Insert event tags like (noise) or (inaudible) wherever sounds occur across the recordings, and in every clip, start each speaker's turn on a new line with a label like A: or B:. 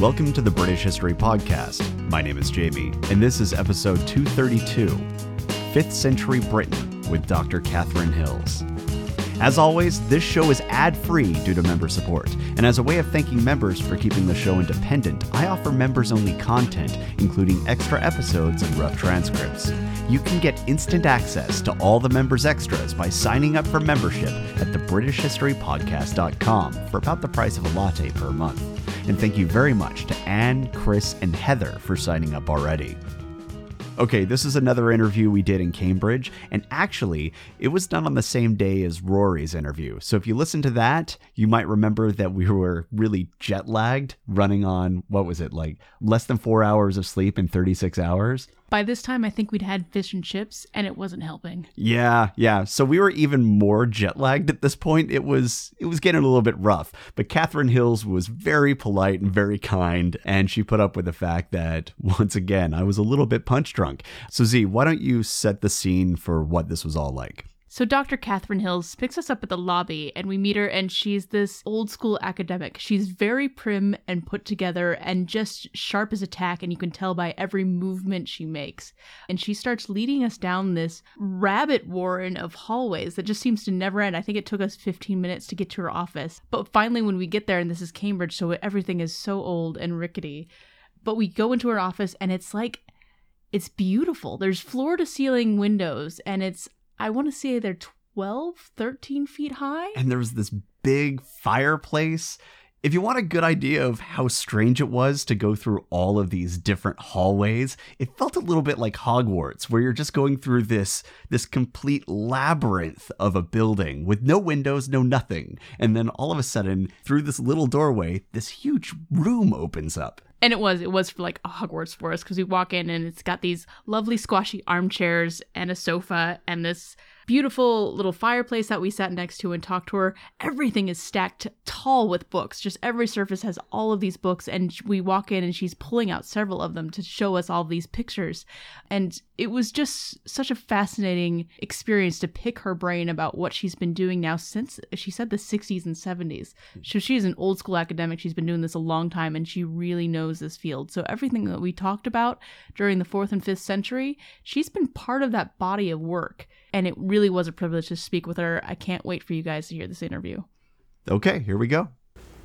A: Welcome to the British History Podcast. My name is Jamie, and this is episode 232 5th Century Britain with Dr. Catherine Hills. As always, this show is ad free due to member support, and as a way of thanking members for keeping the show independent, I offer members only content, including extra episodes and rough transcripts. You can get instant access to all the members' extras by signing up for membership at thebritishhistorypodcast.com for about the price of a latte per month. And thank you very much to Anne, Chris, and Heather for signing up already. Okay, this is another interview we did in Cambridge, and actually, it was done on the same day as Rory's interview. So if you listen to that, you might remember that we were really jet lagged, running on what was it, like less than four hours of sleep in 36 hours?
B: By this time, I think we'd had fish and chips, and it wasn't helping.
A: Yeah, yeah. So we were even more jet lagged at this point. It was it was getting a little bit rough. But Catherine Hills was very polite and very kind, and she put up with the fact that (laughs) once again I was a little bit punch drunk. So Z, why don't you set the scene for what this was all like?
B: So Dr. Catherine Hills picks us up at the lobby and we meet her and she's this old school academic. She's very prim and put together and just sharp as a tack and you can tell by every movement she makes. And she starts leading us down this rabbit warren of hallways that just seems to never end. I think it took us 15 minutes to get to her office. But finally when we get there and this is Cambridge so everything is so old and rickety. But we go into her office and it's like it's beautiful. There's floor to ceiling windows and it's I want to say they're 12, 13 feet high.
A: And there was this big fireplace. If you want a good idea of how strange it was to go through all of these different hallways, it felt a little bit like Hogwarts, where you're just going through this this complete labyrinth of a building with no windows, no nothing. And then all of a sudden, through this little doorway, this huge room opens up.
B: And it was, it was for like a Hogwarts for us because we walk in and it's got these lovely squashy armchairs and a sofa and this beautiful little fireplace that we sat next to and talked to her. Everything is stacked tall with books. Just every surface has all of these books. And we walk in and she's pulling out several of them to show us all these pictures. And it was just such a fascinating experience to pick her brain about what she's been doing now since she said the 60s and 70s. Hmm. So she's an old school academic. She's been doing this a long time and she really knows this field. So everything that we talked about during the fourth and fifth century, she's been part of that body of work and it really was a privilege to speak with her. I can't wait for you guys to hear this interview.
A: Okay, here we go.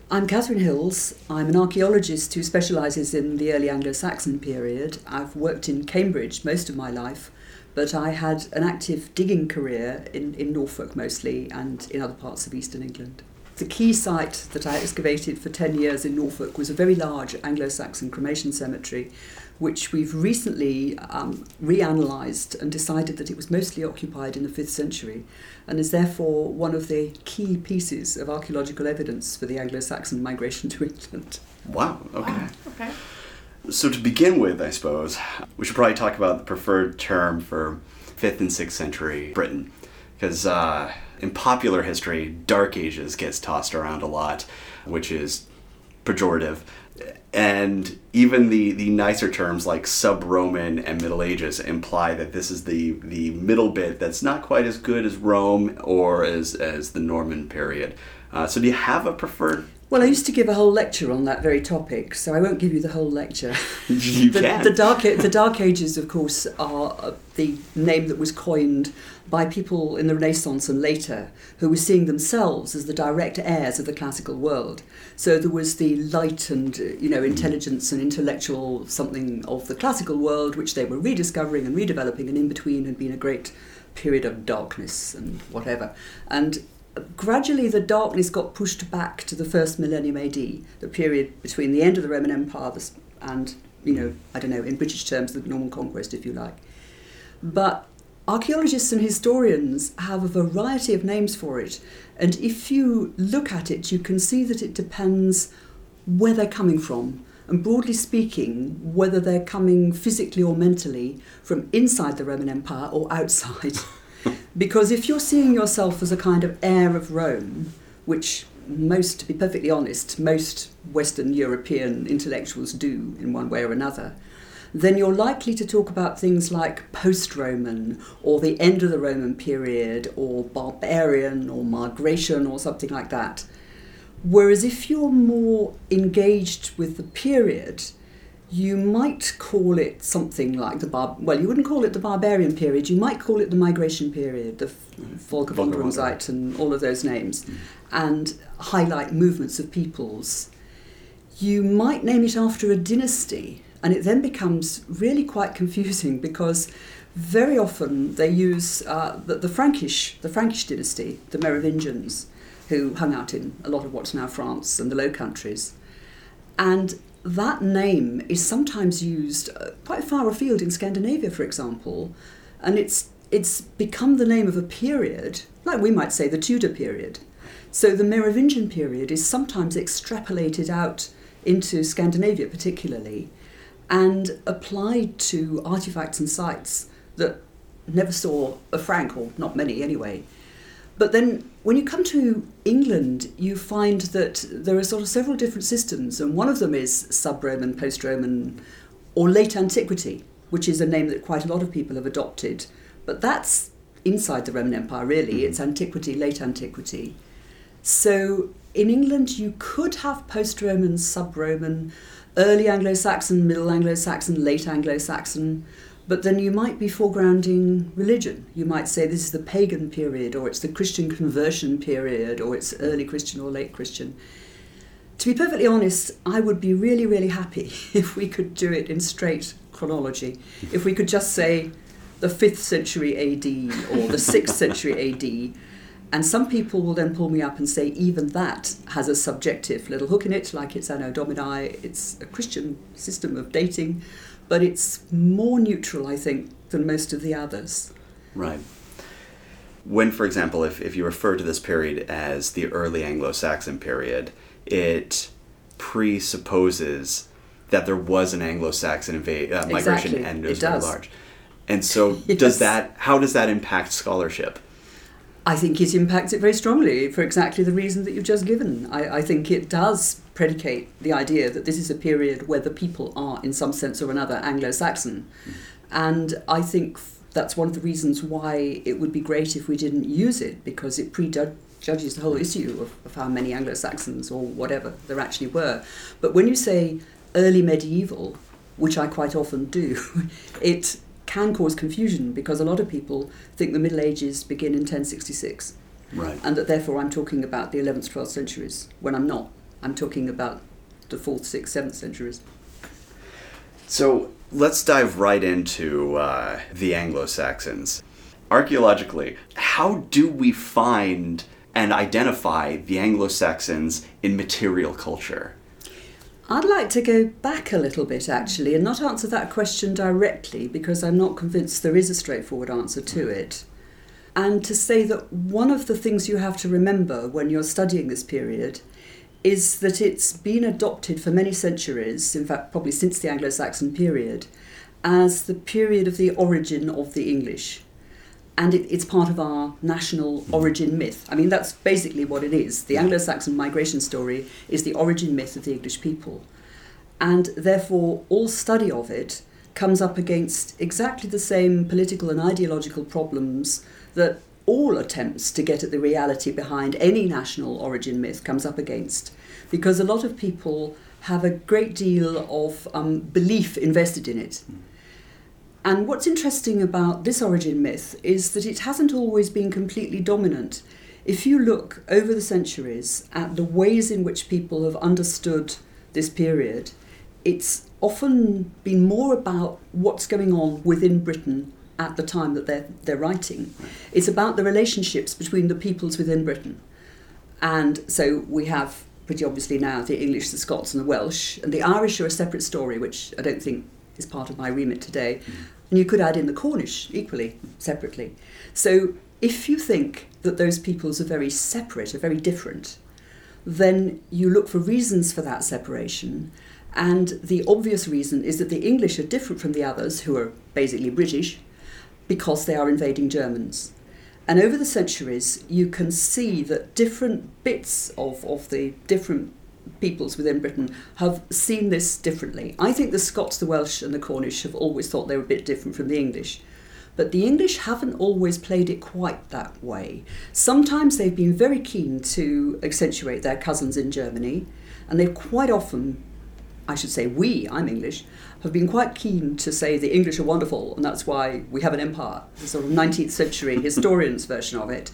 C: I'm Catherine Hills. I'm an archaeologist who specialises in the early Anglo Saxon period. I've worked in Cambridge most of my life, but I had an active digging career in, in Norfolk mostly and in other parts of eastern England. The key site that I excavated for 10 years in Norfolk was a very large Anglo Saxon cremation cemetery which we've recently um, reanalyzed and decided that it was mostly occupied in the 5th century and is therefore one of the key pieces of archaeological evidence for the Anglo Saxon migration to England.
D: Wow, okay.
B: Wow. Okay.
D: So, to begin with, I suppose, we should probably talk about the preferred term for 5th and 6th century Britain. Because uh, in popular history, Dark Ages gets tossed around a lot, which is pejorative and even the, the nicer terms like sub-Roman and Middle Ages imply that this is the, the middle bit that's not quite as good as Rome or as, as the Norman period. Uh, so do you have a preferred?
C: Well, I used to give a whole lecture on that very topic, so I won't give you the whole lecture. (laughs)
D: you
C: the,
D: can.
C: The dark, the dark Ages, of course, are uh, the name that was coined by people in the Renaissance and later who were seeing themselves as the direct heirs of the classical world. So there was the light and you know intelligence and intellectual something of the classical world which they were rediscovering and redeveloping, and in between had been a great period of darkness and whatever. And gradually the darkness got pushed back to the first millennium AD, the period between the end of the Roman Empire and you know I don't know in British terms the Norman conquest, if you like. But Archaeologists and historians have a variety of names for it, and if you look at it, you can see that it depends where they're coming from. And broadly speaking, whether they're coming physically or mentally from inside the Roman Empire or outside. (laughs) because if you're seeing yourself as a kind of heir of Rome, which most, to be perfectly honest, most Western European intellectuals do in one way or another, then you're likely to talk about things like post Roman or the end of the Roman period or barbarian or migration or something like that. Whereas if you're more engaged with the period, you might call it something like the bar. Well, you wouldn't call it the barbarian period. You might call it the migration period, the Völkerwanderungszeit and all of those names, mm. and highlight movements of peoples. You might name it after a dynasty, and it then becomes really quite confusing (laughs) because very often they use uh, the, the Frankish, the Frankish dynasty, the Merovingians, who hung out in a lot of what's now France and the Low Countries, and that name is sometimes used uh, quite far afield in Scandinavia, for example, and it's it's become the name of a period, like we might say the Tudor period. So the Merovingian period is sometimes extrapolated out into Scandinavia, particularly, and applied to artifacts and sites that never saw a Frank, or not many anyway. But then when you come to England, you find that there are sort of several different systems, and one of them is sub Roman, post Roman, or late antiquity, which is a name that quite a lot of people have adopted. But that's inside the Roman Empire, really. Mm-hmm. It's antiquity, late antiquity. So in England, you could have post Roman, sub Roman, early Anglo Saxon, middle Anglo Saxon, late Anglo Saxon. But then you might be foregrounding religion. You might say this is the pagan period, or it's the Christian conversion period, or it's early Christian or late Christian. To be perfectly honest, I would be really, really happy (laughs) if we could do it in straight chronology. If we could just say the 5th century AD or the 6th century AD. And some people will then pull me up and say even that has a subjective little hook in it, like it's Anno Domini, it's a Christian system of dating but it's more neutral, I think, than most of the others.
A: Right. When, for example, if, if you refer to this period as the early Anglo Saxon period, it presupposes that there was an Anglo Saxon inva- uh, migration
C: exactly.
A: and
C: it was
A: it very large. And so, (laughs) does that? How does that impact scholarship?
C: I think it impacts it very strongly for exactly the reason that you've just given. I, I, think it does predicate the idea that this is a period where the people are, in some sense or another, Anglo Saxon. And I think that's one of the reasons why it would be great if we didn't use it, because it prejudges the whole issue of, of how many Anglo Saxons or whatever there actually were. But when you say early medieval, which I quite often do, (laughs) it can cause confusion because a lot of people think the Middle Ages begin in 1066.
A: Right.
C: And that therefore I'm talking about the 11th, 12th centuries, when I'm not. I'm talking about the 4th, 6th, 7th centuries.
A: So let's dive right into uh, the Anglo Saxons. Archaeologically, how do we find and identify the Anglo Saxons in material culture?
C: I'd like to go back a little bit actually and not answer that question directly because I'm not convinced there is a straightforward answer to it. And to say that one of the things you have to remember when you're studying this period is that it's been adopted for many centuries, in fact, probably since the Anglo Saxon period, as the period of the origin of the English. And it, it's part of our national origin myth. I mean, that's basically what it is. The Anglo Saxon migration story is the origin myth of the English people. And therefore, all study of it comes up against exactly the same political and ideological problems that all attempts to get at the reality behind any national origin myth comes up against. Because a lot of people have a great deal of um, belief invested in it. Mm. And what's interesting about this origin myth is that it hasn't always been completely dominant. If you look over the centuries at the ways in which people have understood this period, it's often been more about what's going on within Britain at the time that they're, they're writing. It's about the relationships between the peoples within Britain. And so we have pretty obviously now the English, the Scots, and the Welsh, and the Irish are a separate story, which I don't think is part of my remit today. And you could add in the Cornish equally, separately. So if you think that those peoples are very separate, are very different, then you look for reasons for that separation. And the obvious reason is that the English are different from the others, who are basically British, because they are invading Germans. And over the centuries, you can see that different bits of, of the different peoples within Britain have seen this differently. I think the Scots, the Welsh, and the Cornish have always thought they were a bit different from the English. But the English haven't always played it quite that way. Sometimes they've been very keen to accentuate their cousins in Germany, and they've quite often, I should say we, I'm English, have been quite keen to say the English are wonderful and that's why we have an empire, the sort of 19th century (laughs) historian's version of it.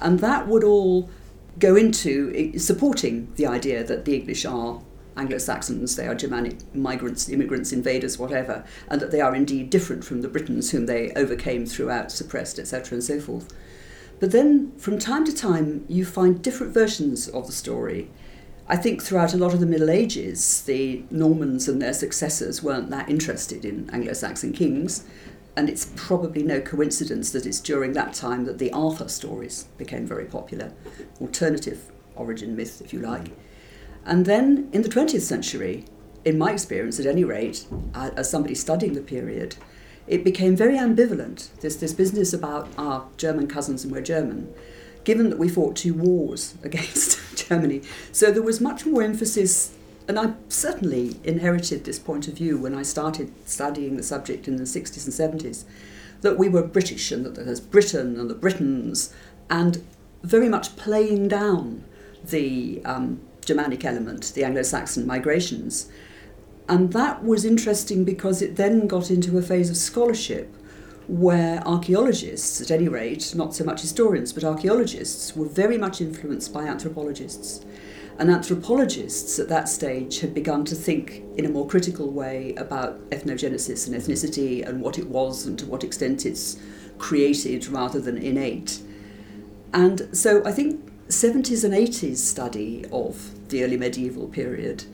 C: And that would all go into eh, supporting the idea that the English are Anglo Saxons, they are Germanic migrants, immigrants, invaders, whatever, and that they are indeed different from the Britons whom they overcame throughout, suppressed, etc., and so forth. But then from time to time, you find different versions of the story. I think throughout a lot of the Middle Ages, the Normans and their successors weren't that interested in Anglo Saxon kings, and it's probably no coincidence that it's during that time that the Arthur stories became very popular, alternative origin myth, if you like. And then in the 20th century, in my experience at any rate, as somebody studying the period, it became very ambivalent. This, this business about our German cousins and we're German, given that we fought two wars (laughs) against (laughs) Germany. So there was much more emphasis, and I certainly inherited this point of view when I started studying the subject in the 60s and 70s, that we were British and that there's Britain and the Britons, and very much playing down the um, Germanic element, the Anglo Saxon migrations. And that was interesting because it then got into a phase of scholarship where archaeologists, at any rate, not so much historians, but archaeologists, were very much influenced by anthropologists. And anthropologists at that stage had begun to think in a more critical way about ethnogenesis and ethnicity and what it was and to what extent it's created rather than innate. And so I think 70s and 80s study of the early medieval period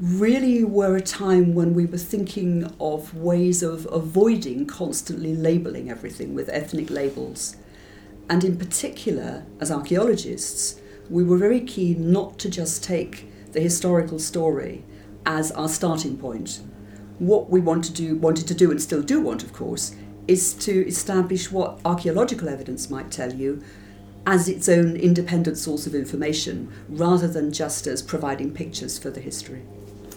C: really were a time when we were thinking of ways of avoiding constantly labeling everything with ethnic labels. And in particular, as archaeologists, we were very keen not to just take the historical story as our starting point. What we want to do, wanted to do, and still do want, of course, is to establish what archaeological evidence might tell you as its own independent source of information rather than just as providing pictures for the history.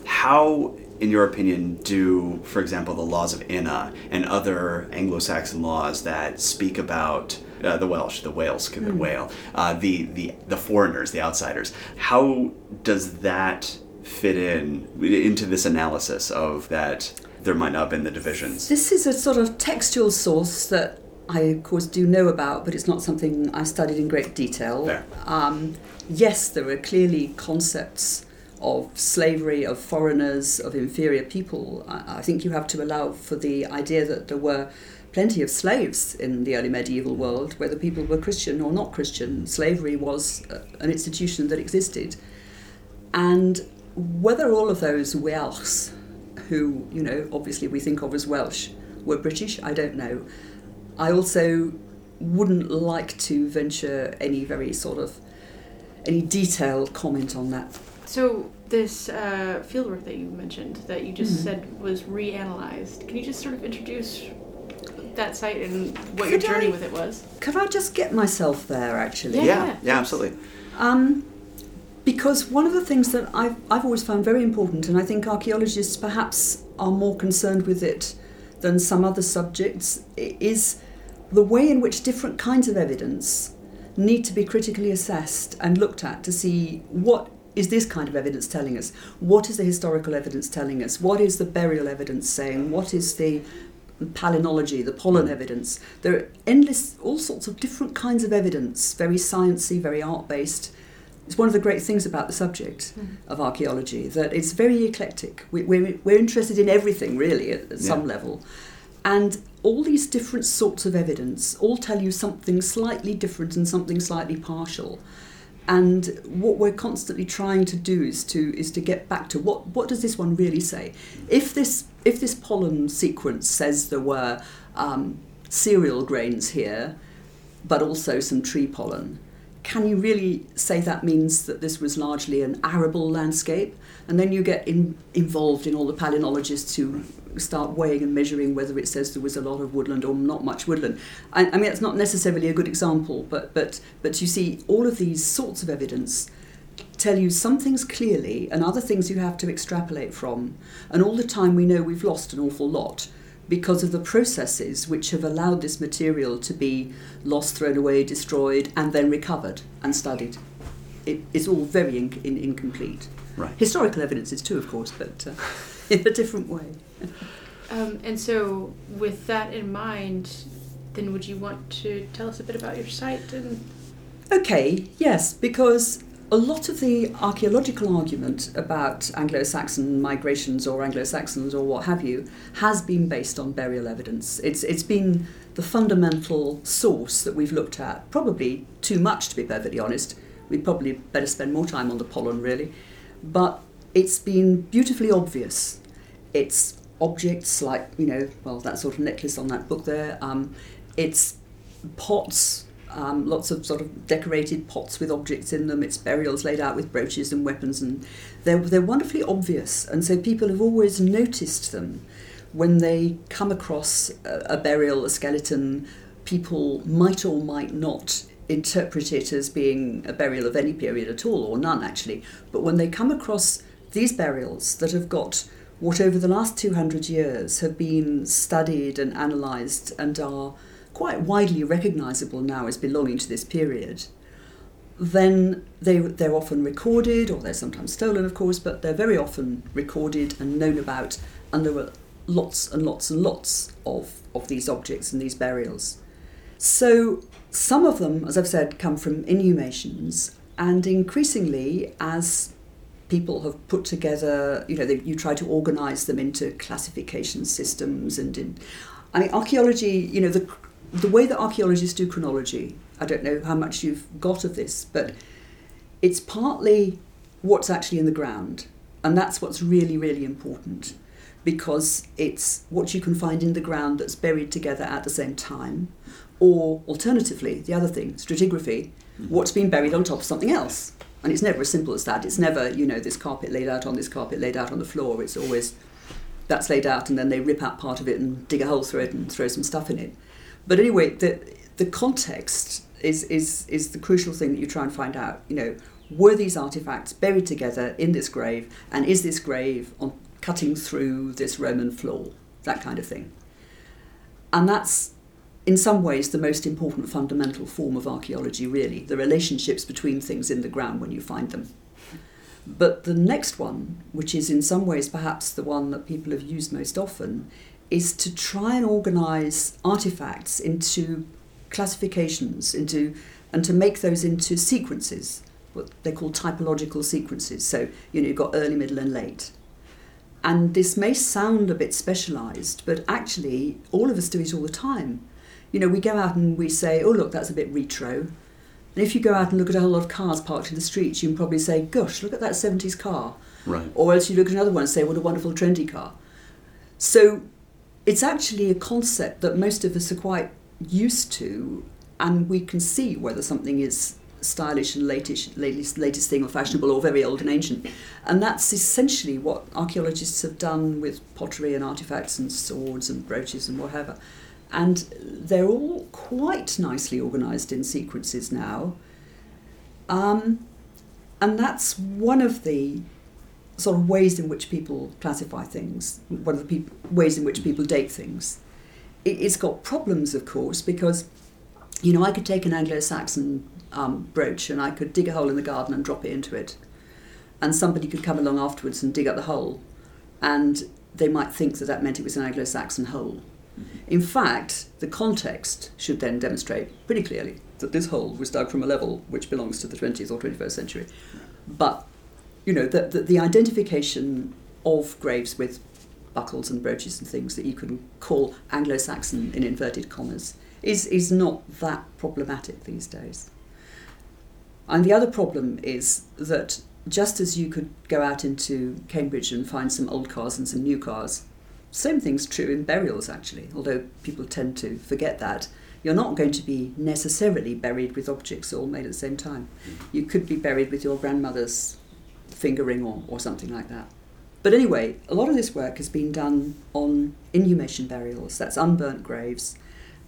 A: How, in your opinion, do, for example, the laws of Ine and other Anglo Saxon laws that speak about uh, the Welsh, the Wales, the mm. whale, uh, the, the, the foreigners, the outsiders, how does that fit in into this analysis of that there might not have been the divisions?
C: This is a sort of textual source that I, of course, do know about, but it's not something I studied in great detail. Um, yes, there are clearly concepts of slavery, of foreigners, of inferior people. I, I think you have to allow for the idea that there were plenty of slaves in the early medieval world, whether people were Christian or not Christian. Slavery was uh, an institution that existed. And whether all of those Welsh, who, you know, obviously we think of as Welsh, were British, I don't know. I also wouldn't like to venture any very sort of any detailed comment on that.
B: So this uh, fieldwork that you mentioned that you just mm-hmm. said was reanalyzed. Can you just sort of introduce that site and what could your journey I, with it was?
C: Could I just get myself there actually?
A: Yeah, yeah, yeah absolutely.
C: Um, because one of the things that I've, I've always found very important, and I think archaeologists perhaps are more concerned with it than some other subjects, is the way in which different kinds of evidence need to be critically assessed and looked at to see what is this kind of evidence telling us? What is the historical evidence telling us? What is the burial evidence saying? What is the palynology, the pollen evidence? There are endless, all sorts of different kinds of evidence, very sciencey, very art based. It's one of the great things about the subject mm. of archaeology that it's very eclectic. We, are we're, we're interested in everything, really, at, at yeah. some level. And all these different sorts of evidence all tell you something slightly different and something slightly partial. And what we're constantly trying to do is to is to get back to what what does this one really say? If this if this pollen sequence says there were um, cereal grains here, but also some tree pollen, can you really say that means that this was largely an arable landscape? And then you get in, involved in all the palynologists who start weighing and measuring whether it says there was a lot of woodland or not much woodland. I, I mean, that's not necessarily a good example, but, but, but you see, all of these sorts of evidence tell you some things clearly and other things you have to extrapolate from. And all the time we know we've lost an awful lot because of the processes which have allowed this material to be lost, thrown away, destroyed, and then recovered and studied. It, it's all very in, in, incomplete.
A: Right.
C: Historical evidence is too, of course, but uh, (laughs) in a different way.
B: Um, and so, with that in mind, then would you want to tell us a bit about your site and
C: Okay, yes, because a lot of the archaeological argument about Anglo Saxon migrations or Anglo Saxons or what have you has been based on burial evidence. It's, it's been the fundamental source that we've looked at, probably too much to be perfectly honest. We'd probably better spend more time on the pollen, really. But it's been beautifully obvious. It's objects like, you know, well, that sort of necklace on that book there. Um, it's pots um, lots of sort of decorated pots with objects in them. It's burials laid out with brooches and weapons, and they're, they're wonderfully obvious. And so people have always noticed them when they come across a, a burial, a skeleton. People might or might not interpret it as being a burial of any period at all, or none actually. But when they come across these burials that have got what over the last 200 years have been studied and analysed and are quite widely recognisable now as belonging to this period, then they, they're often recorded, or they're sometimes stolen, of course, but they're very often recorded and known about, and there were lots and lots and lots of, of these objects and these burials. So some of them, as I've said, come from inhumations, and increasingly, as people have put together, you know, they, you try to organise them into classification systems and in, I mean, archaeology, you know, the the way that archaeologists do chronology, I don't know how much you've got of this, but it's partly what's actually in the ground. And that's what's really, really important because it's what you can find in the ground that's buried together at the same time. Or alternatively, the other thing, stratigraphy, mm-hmm. what's been buried on top of something else. And it's never as simple as that. It's never, you know, this carpet laid out on this carpet laid out on the floor. It's always that's laid out and then they rip out part of it and dig a hole through it and throw some stuff in it. But anyway, the the context is is is the crucial thing that you try and find out. You know, were these artifacts buried together in this grave, and is this grave on cutting through this Roman floor? That kind of thing. And that's in some ways the most important fundamental form of archaeology, really, the relationships between things in the ground when you find them. But the next one, which is in some ways perhaps the one that people have used most often, is to try and organize artifacts into classifications into and to make those into sequences what they call typological sequences. So you know you've got early middle and late. And this may sound a bit specialized but actually all of us do it all the time. You know we go out and we say oh look that's a bit retro. And if you go out and look at a whole lot of cars parked in the streets you can probably say gosh look at that 70s car.
A: Right.
C: or else you look at another one and say what a wonderful trendy car. So it's actually a concept that most of us are quite used to, and we can see whether something is stylish and latest, latest, latest thing or fashionable or very old and ancient. And that's essentially what archaeologists have done with pottery and artifacts and swords and brooches and whatever. And they're all quite nicely organised in sequences now. Um, and that's one of the sort of ways in which people classify things, one of the peop- ways in which people date things. It, it's got problems, of course, because, you know, I could take an Anglo-Saxon um, brooch and I could dig a hole in the garden and drop it into it. And somebody could come along afterwards and dig up the hole. And they might think that that meant it was an Anglo-Saxon hole. In fact, the context should then demonstrate pretty clearly that this hole was dug from a level which belongs to the 20th or 21st century. But you know, the, the, the identification of graves with buckles and brooches and things that you can call Anglo-Saxon in inverted commas is, is not that problematic these days. And the other problem is that just as you could go out into Cambridge and find some old cars and some new cars, same thing's true in burials actually, although people tend to forget that. You're not going to be necessarily buried with objects all made at the same time. You could be buried with your grandmother's finger ring or, or something like that. But anyway, a lot of this work has been done on inhumation burials, that's unburnt graves,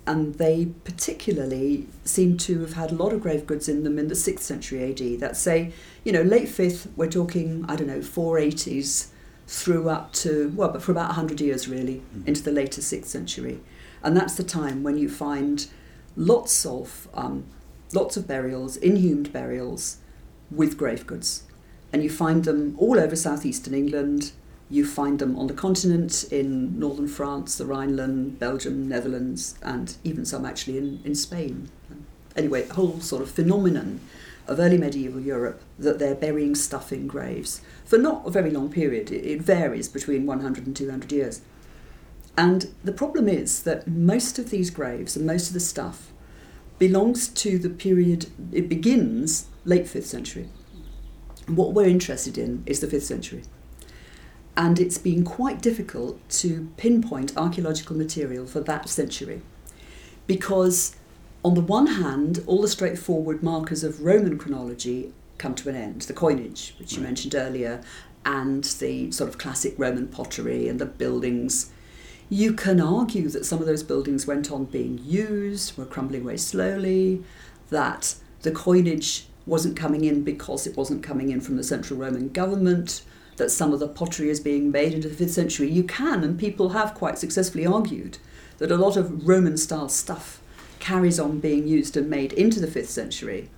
C: and they particularly seem to have had a lot of grave goods in them in the 6th century AD. That's say, you know, late 5th, we're talking, I don't know, 480s through up to, well, but for about 100 years really, into the later 6th century. And that's the time when you find lots of, um, lots of burials, inhumed burials with grave goods. And you find them all over southeastern England. You find them on the continent in northern France, the Rhineland, Belgium, Netherlands, and even some actually in, in Spain. Anyway, a whole sort of phenomenon of early medieval Europe that they're burying stuff in graves for not a very long period. It, it varies between 100 and 200 years. And the problem is that most of these graves and most of the stuff belongs to the period, it begins late 5th century. What we're interested in is the 5th century. And it's been quite difficult to pinpoint archaeological material for that century because, on the one hand, all the straightforward markers of Roman chronology come to an end the coinage, which you
A: Right.
C: mentioned earlier, and the sort of classic Roman pottery and the buildings. You can argue that some of those buildings went on being used, were crumbling away slowly, that the coinage wasn't coming in because it wasn't coming in from the central Roman government, that some of the pottery is being made into the 5th century. You can, and people have quite successfully argued, that a lot of Roman style stuff carries on being used and made into the 5th century.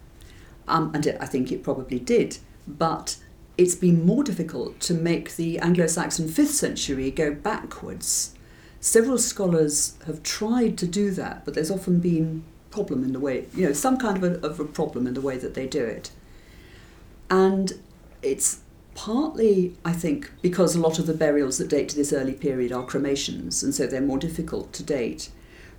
C: Um, and it, I think it probably did. But it's been more difficult to make the Anglo Saxon 5th century go backwards. Several scholars have tried to do that, but there's often been problem in the way, you know, some kind of a, of a problem in the way that they do it. And it's partly, I think, because a lot of the burials that date to this early period are cremations, and so they're more difficult to date.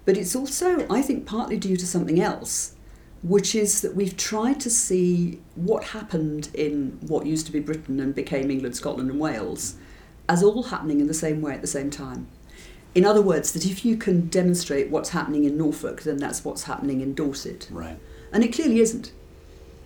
C: But it's also, I think, partly due to something else, which is that we've tried to see what happened in what used to be Britain and became England, Scotland, and Wales as all happening in the same way at the same time. In other words, that if you can demonstrate what's happening in Norfolk, then that's what's happening in Dorset.
A: Right.
C: And it clearly isn't.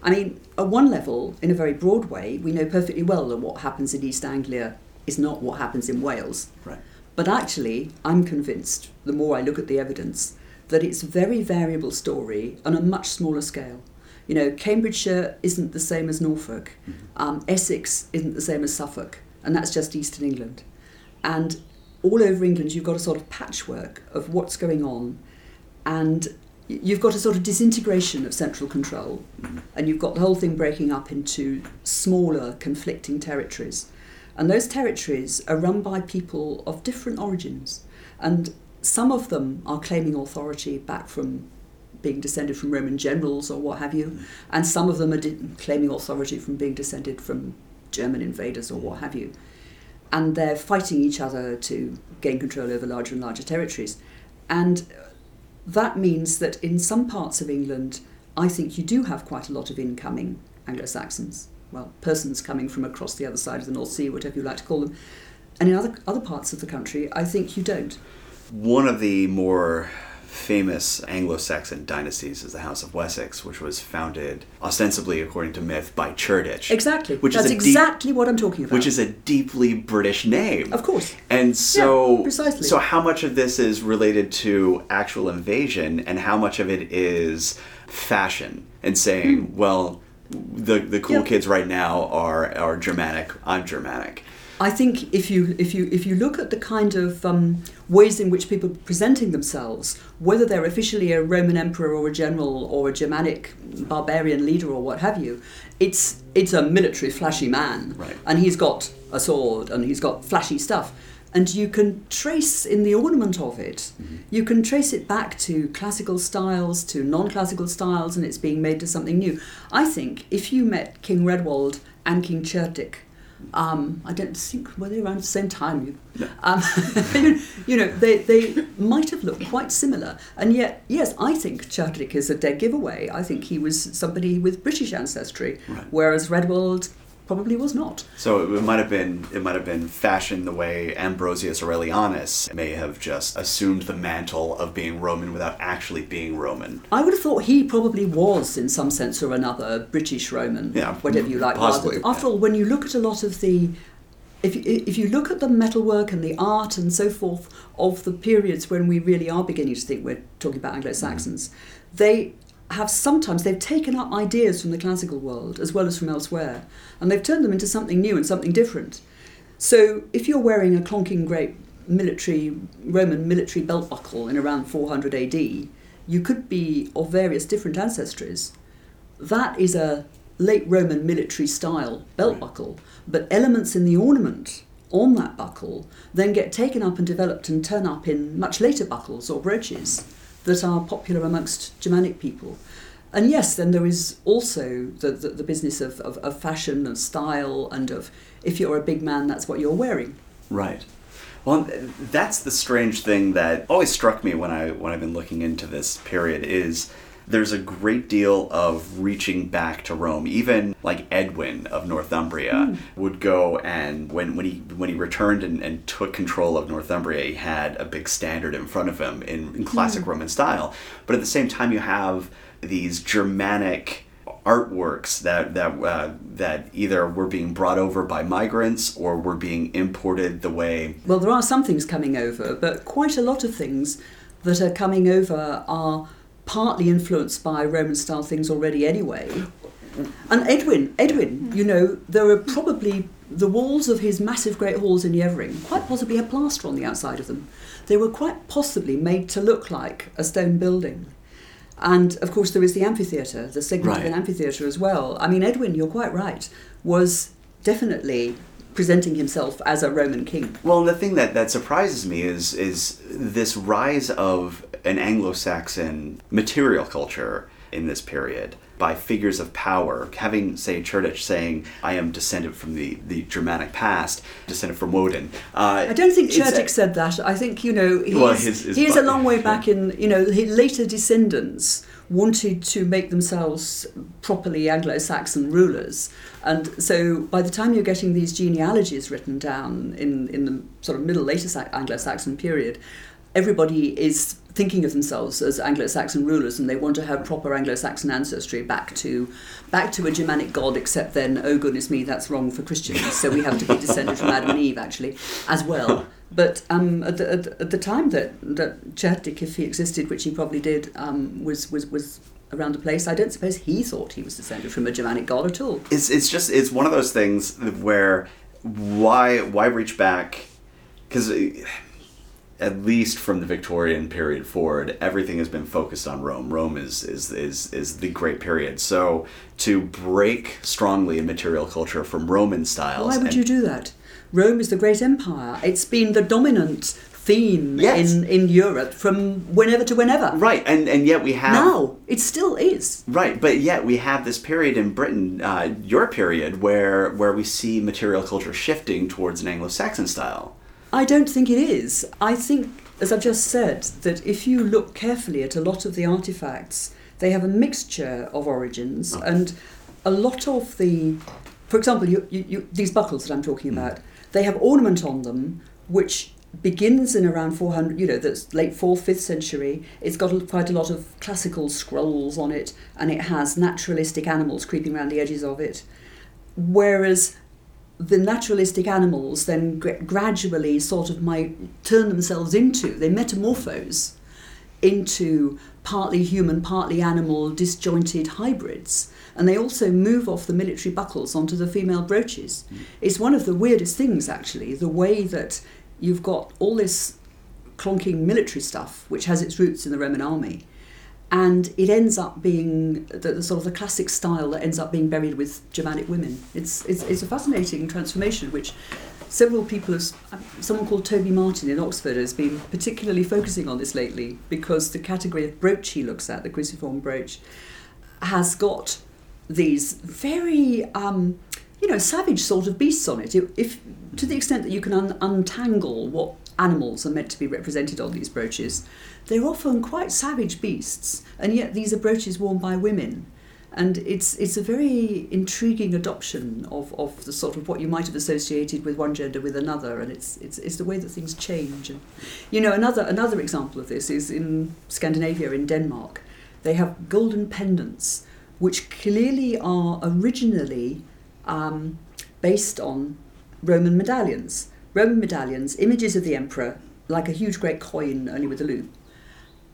C: I mean, at one level, in a very broad way, we know perfectly well that what happens in East Anglia is not what happens in Wales.
A: Right.
C: But actually, I'm convinced, the more I look at the evidence, that it's a very variable story on a much smaller scale. You know, Cambridgeshire isn't the same as Norfolk, um, Essex isn't the same as Suffolk, and that's just eastern England. And all over England, you've got a sort of patchwork of what's going on, and you've got a sort of disintegration of central control, and you've got the whole thing breaking up into smaller, conflicting territories. And those territories are run by people of different origins. And some of them are claiming authority back from being descended from Roman generals or what have you. And some of them are di- claiming authority from being descended from German invaders or what have you. And they're fighting each other to gain control over larger and larger territories. And that means that in some parts of England, I think you do have quite a lot of incoming Anglo Saxons. Well, persons coming from across the other side of the North Sea, whatever you like to call them. And in other, other parts of the country, I think you don't.
A: One of the more famous Anglo-Saxon dynasties is the House of Wessex, which was founded ostensibly, according to myth, by Cerdic.
C: Exactly.
A: Which
C: That's
A: is deep-
C: exactly what I'm talking about.
A: Which is a deeply British name.
C: Of course.
A: And so,
C: Yeah, precisely.
A: so how much of this is related to actual invasion, and how much of it is fashion and saying, hmm. well, the the cool.
C: Yeah.
A: kids right now are are Germanic. I'm Germanic.
C: I think if you if you if you look at the kind of um, ways in which people are presenting themselves, whether they're officially a Roman emperor or a general or a Germanic barbarian leader or what have you, it's it's a military flashy man,
A: Right.
C: and he's got a sword and he's got flashy stuff, and you can trace in the ornament of it, you can trace it back to classical styles, to non-classical styles, and it's being made to something new. I think if you met King Redwald and King Cerdic um, I don't think were they around the same time. You, um, (laughs) you know, they, they might have looked quite similar, and yet, yes, I think Cerdic is a dead giveaway. I think he was somebody with British ancestry,
A: Right.
C: whereas Redwald probably was not.
A: So it might have been it might have been fashioned the way Ambrosius Aurelianus may have just assumed the mantle of being Roman without actually being Roman.
C: I would have thought he probably was, in some sense or another, British Roman,
A: Yeah,
C: whatever you like.
A: possibly,
C: After all, when you look at a lot of the, if you, if you look at the metalwork and the art and so forth of the periods when we really are beginning to think we're talking about Anglo-Saxons, mm-hmm. they have sometimes they've taken up ideas from the classical world as well as from elsewhere, and they've turned them into something new and something different. So if you're wearing a clonking great military Roman military belt buckle in around 400 AD, you could be of various different ancestries. That is a late Roman military style belt
A: Right.
C: buckle, but elements in the ornament on that buckle then get taken up and developed and turn up in much later buckles or brooches that are popular amongst Germanic people. And yes, then there is also the, the, the business of, of, of fashion and style and of if you're a big man, that's what you're wearing.
A: Right. Well, that's the strange thing that always struck me when I when I've been looking into this period is there's a great deal of reaching back to Rome. Even like Edwin of Northumbria would go and when, when he when he returned and, and took control of Northumbria, he had a big standard in front of him in, in classic Roman style. But at the same time, you have these Germanic artworks that that uh, that either were being brought over by migrants or were being imported the way
C: Well, there are some things coming over, but quite a lot of things that are coming over are partly influenced by Roman style things already anyway. And Edwin, Edwin, hmm. you know, there are probably the walls of his massive great halls in Yeavering quite possibly had plaster on the outside of them. They were quite possibly made to look like a stone building. And of course, there is the amphitheatre, the segment of an amphitheatre as well. I mean, Edwin, you're quite right, was definitely presenting himself as a Roman king.
A: Well, and the thing that, that surprises me is is this rise of an Anglo-Saxon material culture in this period by figures of power, having say Church saying, "I am descended from the, the Germanic past, descended from Woden." Uh,
C: I don't think
A: it's
C: said that. I think you know he's,
A: Well, his- his
C: he's a long way back in you know his later descendants wanted to make themselves properly Anglo-Saxon rulers, and so by the time you're getting these genealogies written down in in the sort of middle later Sa- Anglo-Saxon period, everybody is thinking of themselves as Anglo-Saxon rulers, and they want to have proper Anglo-Saxon ancestry back to back to a Germanic god. Except then, oh goodness me, that's wrong for Christians. So we have to be descended from Adam and Eve, actually, as well. But um, at, the, at, the- at the time that that Cerdic, if he existed, which he probably did, um, was was was around the place, I don't suppose he thought he was descended from a Germanic god at all.
A: it's it's just it's one of those things where why why reach back because at least from the Victorian period forward, everything has been focused on Rome. Rome is is is is the great period. So to break strongly in material culture from Roman styles,
C: Why would
A: and-
C: you do that? Rome is the great empire. It's been the dominant theme
A: Yes.
C: in, in Europe from whenever to whenever.
A: right? And and yet we have
C: Now, it still is.
A: Right, but yet we have this period in Britain, uh, your period, where where we see material culture shifting towards an Anglo-Saxon style.
C: I don't think it is. I think, as I've just said, that if you look carefully at a lot of the artifacts, they have a mixture of origins, and a lot of the, for example, you, you, you, these buckles that I'm talking about, they have ornament on them which begins in around 400, you know, that's late 4th, 5th century. It's got quite a lot of classical scrolls on it, and it has naturalistic animals creeping around the edges of it. Whereas the naturalistic animals then gradually sort of might turn themselves into, they metamorphose into partly human, partly animal, disjointed hybrids. And they also move off the military buckles onto the female brooches. It's one of the weirdest things, actually, the way that you've got all this clonking military stuff, which has its roots in the Roman army, and it ends up being the, the sort of the classic style that ends up being buried with Germanic women. It's it's, it's a fascinating transformation, which several people have. Um, someone called Toby Martin in Oxford has been particularly focusing on this lately because the category of brooch he looks at, the cruciform brooch, has got these very um, you know savage sort of beasts on it. If, to the extent that you can un- untangle what animals are meant to be represented on these brooches, they're often quite savage beasts, and yet these are brooches worn by women. And it's it's a very intriguing adoption of, of the sort of what you might have associated with one gender with another, and it's it's, it's the way that things change. And you know another another example of this is in Scandinavia in Denmark, they have golden pendants which clearly are originally um, based on Roman medallions. Roman medallions, images of the emperor, like a huge great coin, only with a loop.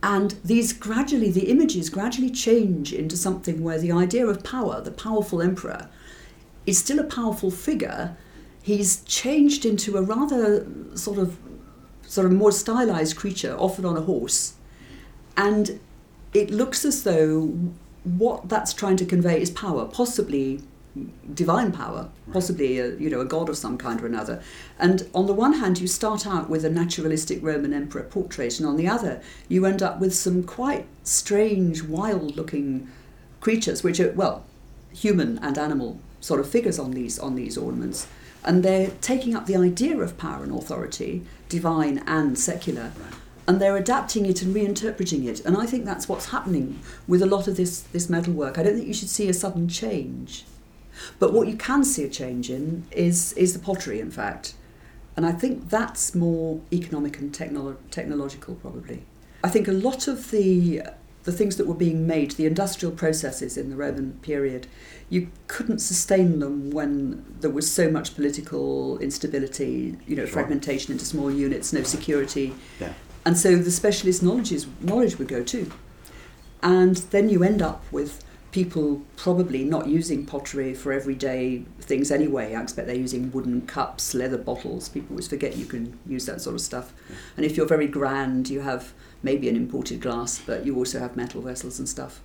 C: And these gradually, the images gradually change into something where the idea of power, the powerful emperor, is still a powerful figure. he's changed into a rather sort of sort of more stylized creature, often on a horse, and it looks as though what that's trying to convey is power, possibly divine power, possibly a, you know a god of some kind or another. And on the one hand, you start out with a naturalistic Roman emperor portrait, and on the other, you end up with some quite strange, wild-looking creatures, which are well, human and animal sort of figures on these on these ornaments, and they're taking up the idea of power and authority, divine and secular. And they're adapting it and reinterpreting it, and I think that's what's happening with a lot of this this metal work. I don't think you should see a sudden change. But what you can see a change in is, is the pottery, in fact. And I think that's more economic and technolo- technological, probably. I think a lot of the, the things that were being made, the industrial processes in the Roman period, you couldn't sustain them when there was so much political instability, you know,
A: Sure.
C: fragmentation into small units, no security.
A: Yeah.
C: And so the specialist knowledges, knowledge would go too. And then you end up with people probably not using pottery for everyday things anyway. I expect they're using wooden cups, leather bottles. People always forget you can use that sort of stuff. And if you're very grand, you have maybe an imported glass, but you also have metal vessels and stuff.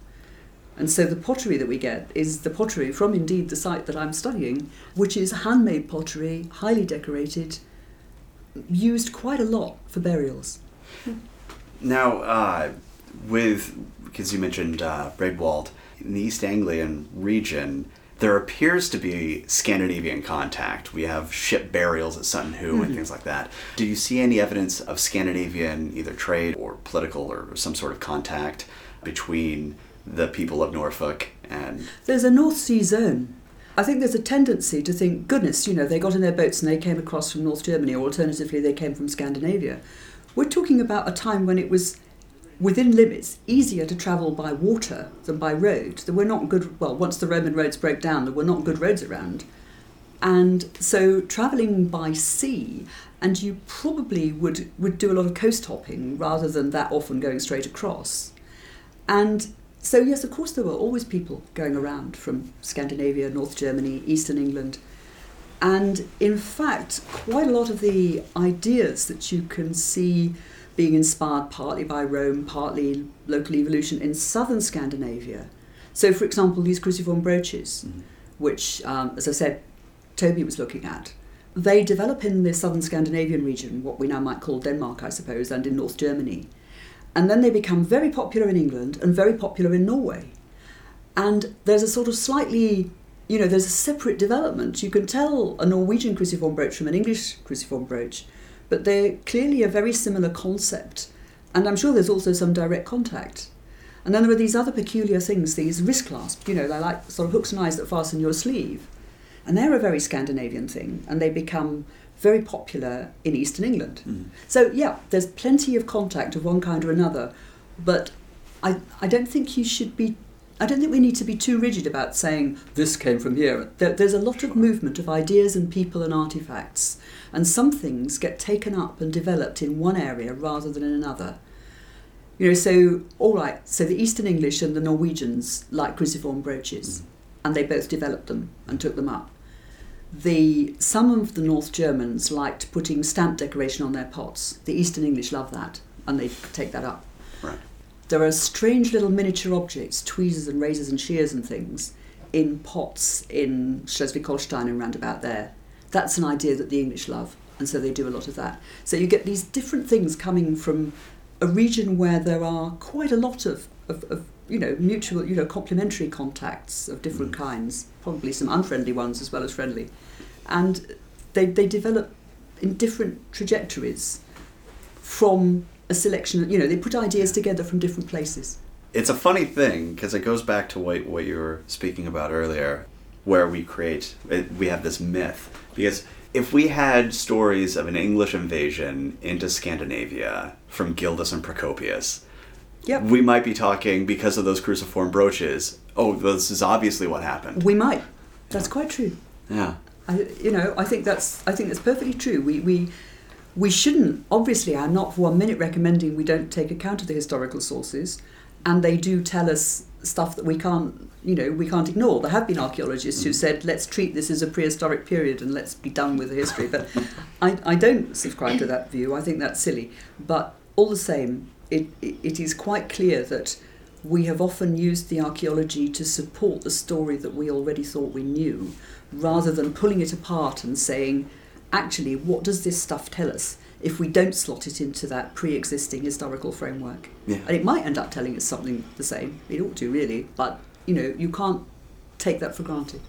C: And so the pottery that we get is the pottery from indeed the site that I'm studying, which is handmade pottery, highly decorated, used quite a lot for burials.
A: Now, uh, with because you mentioned uh, Braidwald in the East Anglian region, there appears to be Scandinavian contact. We have ship burials at Sutton Hoo and things like that. Do you see any evidence of Scandinavian either trade or political or some sort of contact between the people of Norfolk and
C: There's a North Sea zone. I think there's a tendency to think, goodness, you know, they got in their boats and they came across from North Germany, or alternatively, they came from Scandinavia. We're talking about a time when it was within limits easier to travel by water than by road. There were not good, well, once the Roman roads broke down, there were not good roads around. And so travelling by sea, and you probably would, would do a lot of coast hopping rather than that often going straight across. And so, yes, of course, there were always people going around from Scandinavia, North Germany, Eastern England. And in fact, quite a lot of the ideas that you can see being inspired partly by Rome, partly local evolution in southern Scandinavia. So, for example, these cruciform brooches, which, um, as I said, Toby was looking at, they develop in the southern Scandinavian region, what we now might call Denmark, I suppose, and in North Germany. And then they become very popular in England and very popular in Norway. And there's a sort of slightly, you know, there's a separate development. You can tell a Norwegian cruciform brooch from an English cruciform brooch, but they're clearly a very similar concept. And I'm sure there's also some direct contact. And then there are these other peculiar things, these wrist clasps, you know, they're like sort of hooks and eyes that fasten your sleeve. And they're a very Scandinavian thing, and they become very popular in Eastern England. Mm. So, yeah, there's plenty of contact of one kind or another, but I, I don't think you should be, I don't think we need to be too rigid about saying this came from here. There, there's a lot of movement of ideas and people and artifacts, and some things get taken up and developed in one area rather than in another. You know, so, all right, so the Eastern English and the Norwegians like cruciform brooches, mm. and they both developed them and took them up the some of the North Germans liked putting stamp decoration on their pots. The Eastern English love that, and they take that up.
A: right?
C: There are strange little miniature objects, tweezers and razors and shears and things, in pots in Schleswig-Holstein and round about there. That's an idea that the English love, and so they do a lot of that. So you get these different things coming from a region where there are quite a lot of, of, of you know, mutual, you know, complementary contacts of different mm. kinds, probably some unfriendly ones as well as friendly. And they, they develop in different trajectories from a selection, you know, they put ideas together from different places.
A: it's a funny thing because it goes back to what, what you were speaking about earlier where we create we have this myth because if we had stories of an english invasion into scandinavia from gildas and procopius
C: Yep.
A: we might be talking because of those cruciform brooches oh this is obviously what happened
C: We might. That's quite true.
A: yeah
C: I, you know, I think that's I think that's perfectly true. We we we shouldn't obviously. I'm not for one minute recommending we don't take account of the historical sources, and they do tell us stuff that we can't you know we can't ignore. There have been archaeologists who mm. said let's treat this as a prehistoric period and let's be done with the history. But (laughs) I, I don't subscribe to that view. I think that's silly. But all the same it, it, it is quite clear that we have often used the archaeology to support the story that we already thought we knew rather than pulling it apart and saying actually what does this stuff tell us if we don't slot it into that pre-existing historical framework.
A: Yeah.
C: And it might end up telling us something the same. It ought to really, but you know, you can't take that for granted.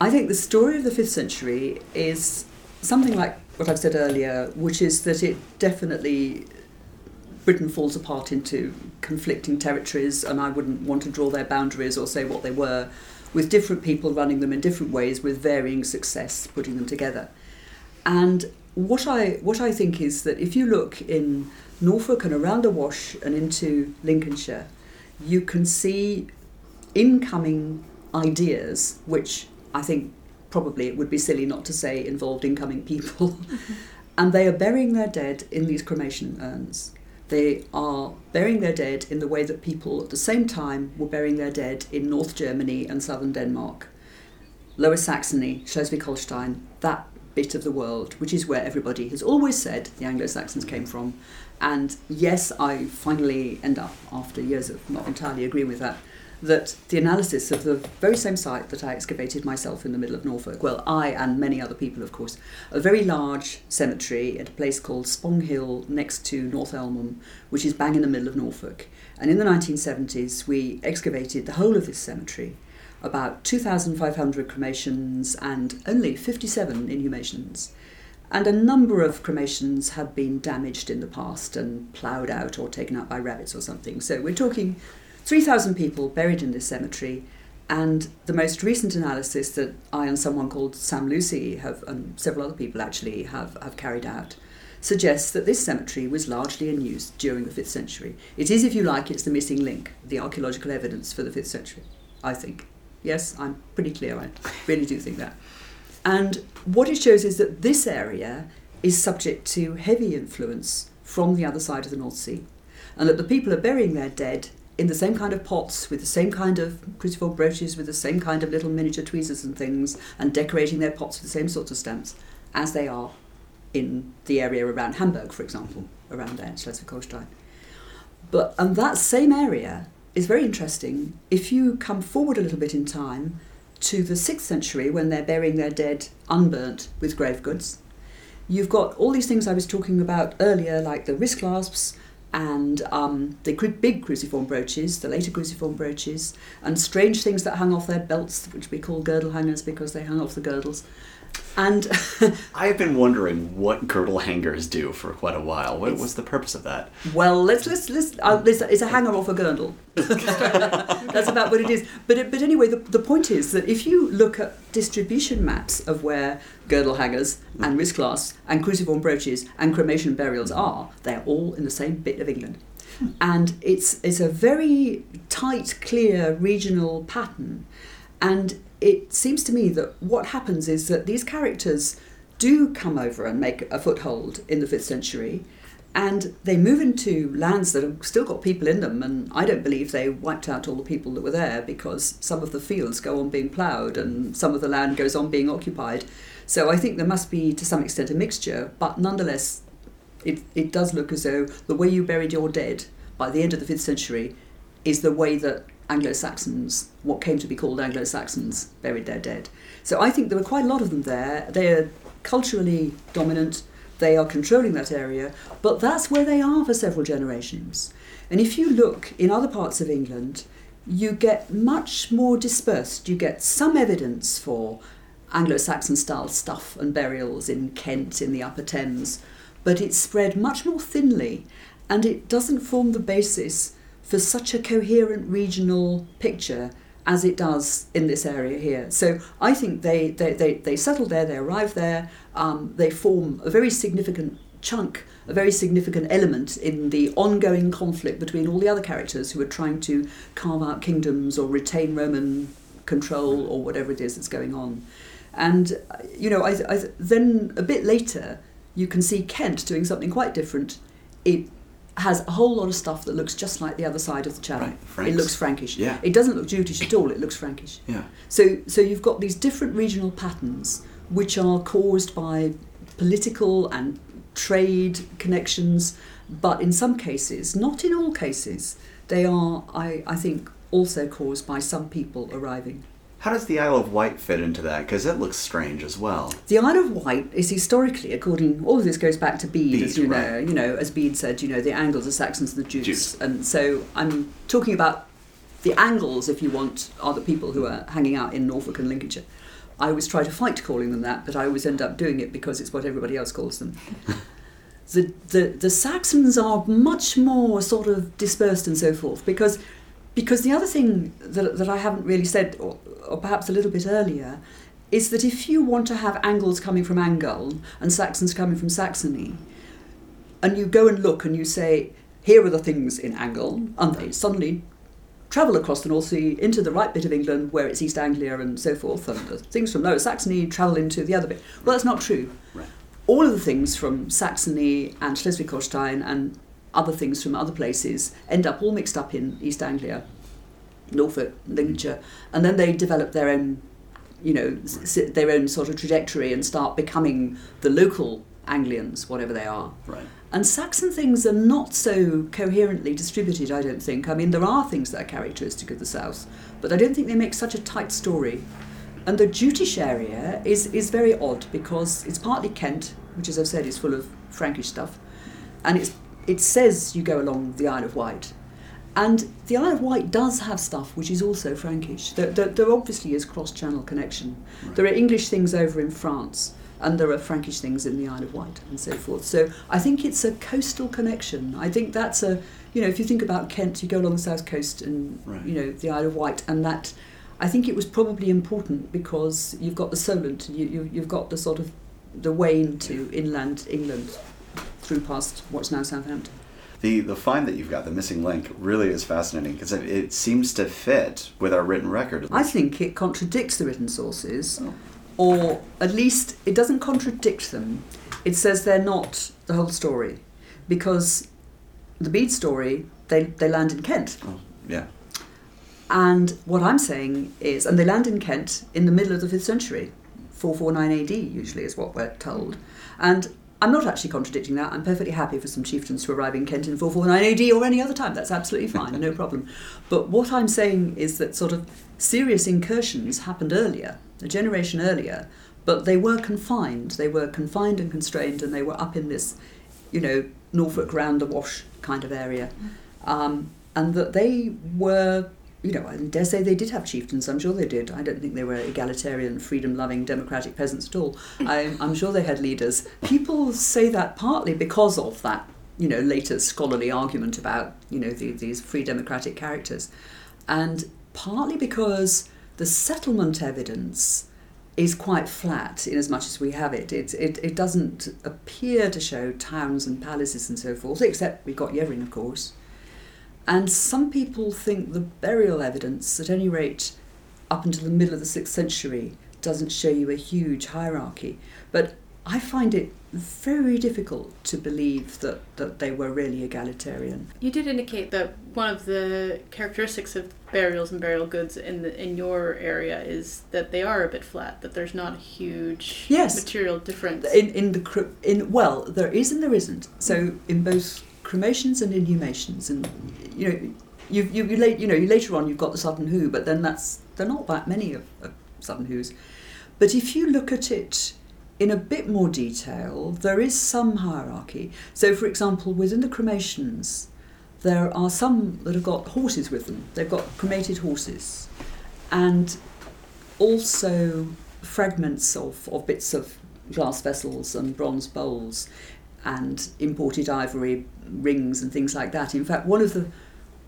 C: I think the story of the 5th century is something like what I've said earlier, which is that it definitely Britain falls apart into conflicting territories, and I wouldn't want to draw their boundaries or say what they were, with different people running them in different ways with varying success putting them together. And what I what I think is that if you look in Norfolk and around the Wash and into Lincolnshire, you can see incoming ideas, which I think probably it would be silly not to say involved incoming people, (laughs) and they are burying their dead in these cremation urns. They are burying their dead in the way that people at the same time were burying their dead in North Germany and southern Denmark. Lower Saxony, Schleswig Holstein, that bit of the world, which is where everybody has always said the Anglo Saxons came from. And yes, I finally end up, after years of not entirely agreeing with that, that the analysis of the very same site that I excavated myself in the middle of Norfolk, well, I and many other people, of course, a very large cemetery at a place called Spong Hill next to North Elmham, which is bang in the middle of Norfolk. And in the 1970s, we excavated the whole of this cemetery about 2,500 cremations and only 57 inhumations. And a number of cremations had been damaged in the past and ploughed out or taken out by rabbits or something. So we're talking 3,000 people buried in this cemetery. And the most recent analysis that I and someone called Sam Lucy have, and several other people actually have, have carried out, suggests that this cemetery was largely in use during the 5th century. It is, if you like, it's the missing link, the archaeological evidence for the 5th century, I think. Yes, I'm pretty clear. I really do think that. And what it shows is that this area is subject to heavy influence from the other side of the North Sea, and that the people are burying their dead in the same kind of pots with the same kind of cruciform brooches with the same kind of little miniature tweezers and things and decorating their pots with the same sorts of stamps as they are in the area around Hamburg, for example, around there, Schleswig-Holstein. But and that same area is very interesting. If you come forward a little bit in time to the 6th century when they're burying their dead unburnt with grave goods, you've got all these things I was talking about earlier, like the wrist clasps and um, the big cruciform brooches, the later cruciform brooches, and strange things that hung off their belts, which we call girdle hangers because they hung off the girdles. And (laughs)
A: I've been wondering what girdle hangers do for quite a while. What was the purpose of that?
C: well, let's let's let's. Uh, it's, a, it's a hanger off a girdle. (laughs) That's about what it is. But it, but anyway, the, the point is that if you look at distribution maps of where girdle hangers and wrist clasps and cruciform brooches and cremation burials are, they're all in the same bit of England. And it's it's a very tight, clear regional pattern. And it seems to me that what happens is that these characters do come over and make a foothold in the 5th century and they move into lands that have still got people in them and i don't believe they wiped out all the people that were there because some of the fields go on being ploughed and some of the land goes on being occupied. So i think there must be to some extent a mixture but nonetheless it, it does look as though the way you buried your dead by the end of the 5th century is the way that Anglo Saxons, what came to be called Anglo Saxons, buried their dead. So I think there were quite a lot of them there. They are culturally dominant, they are controlling that area, but that's where they are for several generations. And if you look in other parts of England, you get much more dispersed. You get some evidence for Anglo Saxon style stuff and burials in Kent, in the Upper Thames, but it's spread much more thinly and it doesn't form the basis for such a coherent regional picture as it does in this area here. So I think they, they, they, they settle there, they arrive there, um, they form a very significant chunk, a very significant element in the ongoing conflict between all the other characters who are trying to carve out kingdoms or retain Roman control or whatever it is that's going on. And, you know, I, I, then a bit later, you can see Kent doing something quite different. It has a whole lot of stuff that looks just like the other side of the channel.
A: Right,
C: It looks Frankish.
A: Yeah.
C: It doesn't look Jutish at all. It looks Frankish.
A: Yeah.
C: So, so you've got these different regional patterns which are caused by political and trade connections, but in some cases, not in all cases, they are, I, I think, also caused by some people arriving.
A: How does the Isle of Wight fit into that? Because it looks strange as well.
C: The Isle of Wight is historically, according all of this goes back to Bede,
A: Bede,
C: as you know. You know, as Bede said, you know, the Angles, the Saxons, and the Jews.
A: Jutes.
C: And so I'm talking about the Angles, if you want, are the people who are hanging out in Norfolk and Lincolnshire. I always try to fight calling them that, but I always end up doing it because it's what everybody else calls them. (laughs) the, the the Saxons are much more sort of dispersed and so forth because because the other thing that, that I haven't really said or, or perhaps a little bit earlier is that if you want to have Angles coming from Angeln and Saxons coming from Saxony and you go and look and you say here are the things in Angeln and they suddenly travel across the North Sea into the right bit of England where it's East Anglia and so forth and the things from Lower Saxony travel into the other bit. Well that's not true.
A: Right.
C: all of the things from Saxony and Schleswig-Holstein and other things from other places end up all mixed up in East Anglia, Norfolk, Lincolnshire, and then they develop their own, you know, their own sort of trajectory and start becoming the local Anglians, whatever they are.
A: Right.
C: And Saxon things are not so coherently distributed, I don't think. I mean, there are things that are characteristic of the South, but I don't think they make such a tight story. And the Jutish area is, is very odd because it's partly Kent, which, as I've said, is full of Frankish stuff, and it's, it says you go along the Isle of Wight. And the Isle of Wight does have stuff which is also Frankish. There, there, there obviously is cross channel connection. There are English things over in France, and there are Frankish things in the Isle of Wight, and so forth. So I think it's a coastal connection. I think that's a, you know, if you think about Kent, you go along the south coast and,
A: Right.
C: you know, the Isle of Wight, and that, I think it was probably important because you've got the Solent, you, you, you've got the sort of the way into inland England through past what's now Southampton.
A: The the find that you've got, the missing link, really is fascinating because it, it seems to fit with our written record.
C: I think it contradicts the written sources,
A: Oh.
C: or at least it doesn't contradict them. It says they're not the whole story, because the Bede story they they land in Kent,
A: Oh, yeah.
C: and what I'm saying is, and they land in Kent in the middle of the fifth century, 449 AD usually is what we're told, and. I'm not actually contradicting that. I'm perfectly happy for some chieftains to arrive in Kent in 449 AD or any other time. That's absolutely fine, no problem. But what I'm saying is that sort of serious incursions happened earlier, a generation earlier, but they were confined. They were confined and constrained, and they were up in this, you know, Norfolk round the wash kind of area. Um, and that they were, you know, I dare say they did have chieftains. I'm sure they did. I don't think they were egalitarian, freedom-loving, democratic peasants at all. I, I'm sure they had leaders. People say that partly because of that, you know, later scholarly argument about, you know, the, these free democratic characters, and partly because the settlement evidence is quite flat in as much as we have it. It, it. it doesn't appear to show towns and palaces and so forth, except we've got Yeavering, of course. And some people think the burial evidence, at any rate up until the middle of the 6th century, doesn't show you a huge hierarchy. But I find it very difficult to believe that, that they were really egalitarian.
B: You did indicate that one of the characteristics of burials and burial goods in the, in your area is that they are a bit flat. That there's not a huge
C: Yes.
B: material difference.
C: In, in the in well, there is and there isn't. So in both cremations and inhumations, and you know, you you, you, late, you know, you later on you've got the Sutton Hoo, but then that's there are not that many of, of Sutton Hoos. But if you look at it in a bit more detail, there is some hierarchy. So, for example, within the cremations, there are some that have got horses with them. They've got cremated horses, and also fragments of, of bits of glass vessels and bronze bowls and imported ivory rings and things like that. In fact, one of the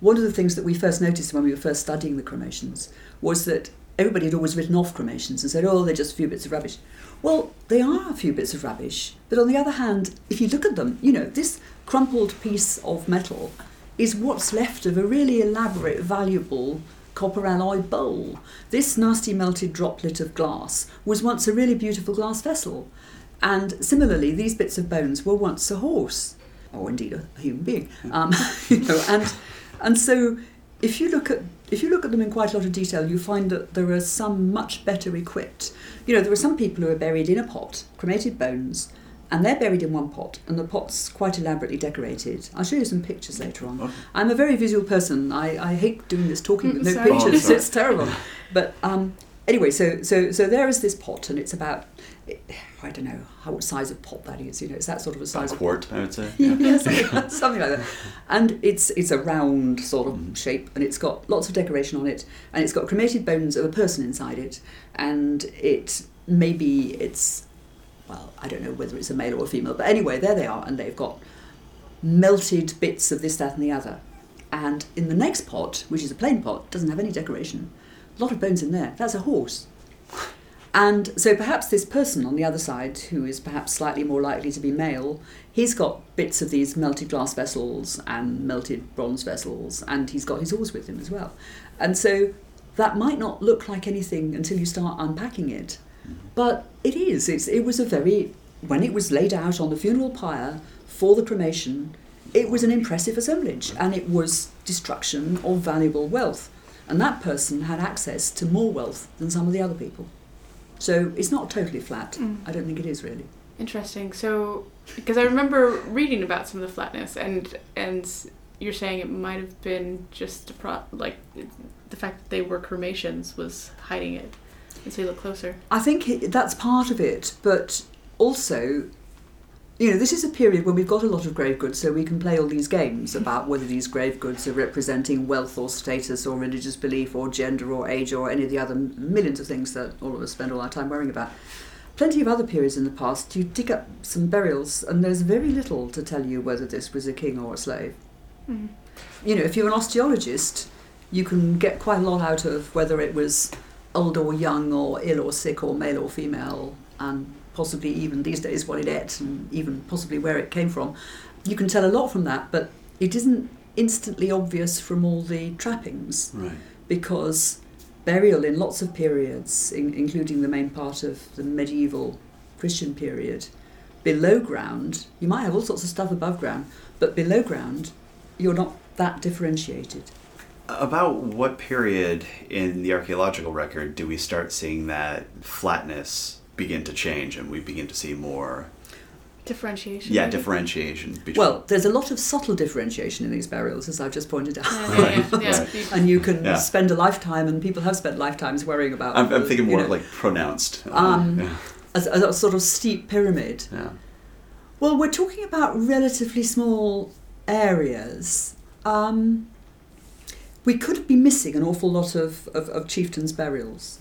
C: one of the things that we first noticed when we were first studying the cremations was that everybody had always written off cremations and said, "Oh, they're just a few bits of rubbish." Well, they are a few bits of rubbish, but on the other hand, if you look at them, you know, this crumpled piece of metal is what's left of a really elaborate, valuable copper alloy bowl. This nasty melted droplet of glass was once a really beautiful glass vessel. And similarly, these bits of bones were once a horse. or indeed a, human being. Um, (laughs) you know, and and so if you look at if you look at them in quite a lot of detail, you find that there are some much better equipped. You know, there are some people who are buried in a pot, cremated bones, and they're buried in one pot, and the pot's quite elaborately decorated. I'll show you some pictures later on.
A: Okay.
C: I'm a very visual person. I, I hate doing this talking with no
B: sorry.
A: Oh,
C: pictures.
A: sorry.
C: it's terrible. But um, anyway, so so so there is this pot, and it's about I don't know how what size of pot that is. You know, it's that sort of a size
A: a
C: of
A: quart, I would say. (laughs)
C: yeah, something, something like that. (laughs) And it's it's a round sort of
A: Mhm.
C: shape, and it's got lots of decoration on it, and it's got cremated bones of a person inside it, and it maybe it's well, I don't know whether it's a male or a female, but anyway, there they are, and they've got melted bits of this, that, and the other. And in the next pot, which is a plain pot, doesn't have any decoration, a lot of bones in there. That's a horse. And so perhaps this person on the other side, who is perhaps slightly more likely to be male, he's got bits of these melted glass vessels and melted bronze vessels, and he's got his oars with him as well. And so that might not look like anything until you start unpacking it, but it is. It's, it was a very, when it was laid out on the funeral pyre for the cremation, it was an impressive assemblage, and it was destruction of valuable wealth. And that person had access to more wealth than some of the other people. So it's not totally flat.
B: Mm.
C: I don't think it is really.
B: Interesting. So, because I remember reading about some of the flatness, and and you're saying it might have been just a pro- like the fact that they were cremations was hiding it. And so you look closer.
C: I think it, that's part of it, but also, you know, this is a period when we've got a lot of grave goods, so we can play all these games about whether these grave goods are representing wealth or status or religious belief or gender or age or any of the other millions of things that all of us spend all our time worrying about. Plenty of other periods in the past, you dig up some burials and there's very little to tell you whether this was a king or a slave.
B: Mm.
C: you know, if you're an osteologist, you can get quite a lot out of whether it was old or young or ill or sick or male or female, and possibly even these days what it ate and even possibly where it came from. You can tell a lot from that, but it isn't instantly obvious from all the trappings
A: Right.
C: because burial in lots of periods, in, including the main part of the medieval Christian period, below ground, you might have all sorts of stuff above ground, but below ground, you're not that differentiated.
A: About what period in the archaeological record do we start seeing that flatness begin to change and we begin to see more,
B: Differentiation.
A: yeah,
B: maybe?
A: differentiation between.
C: Well, there's a lot of subtle differentiation in these burials, as I've just pointed out.
B: Yeah, yeah, yeah.
A: Right,
B: yeah.
A: right.
C: And you can
A: Yeah.
C: spend a lifetime, and people have spent lifetimes worrying about.
A: I'm, I'm thinking more
C: know,
A: like pronounced.
C: Um,
A: yeah.
C: as a, a sort of steep pyramid.
A: yeah.
C: Well, we're talking about relatively small areas. Um, we could be missing an awful lot of, of, of chieftains' burials.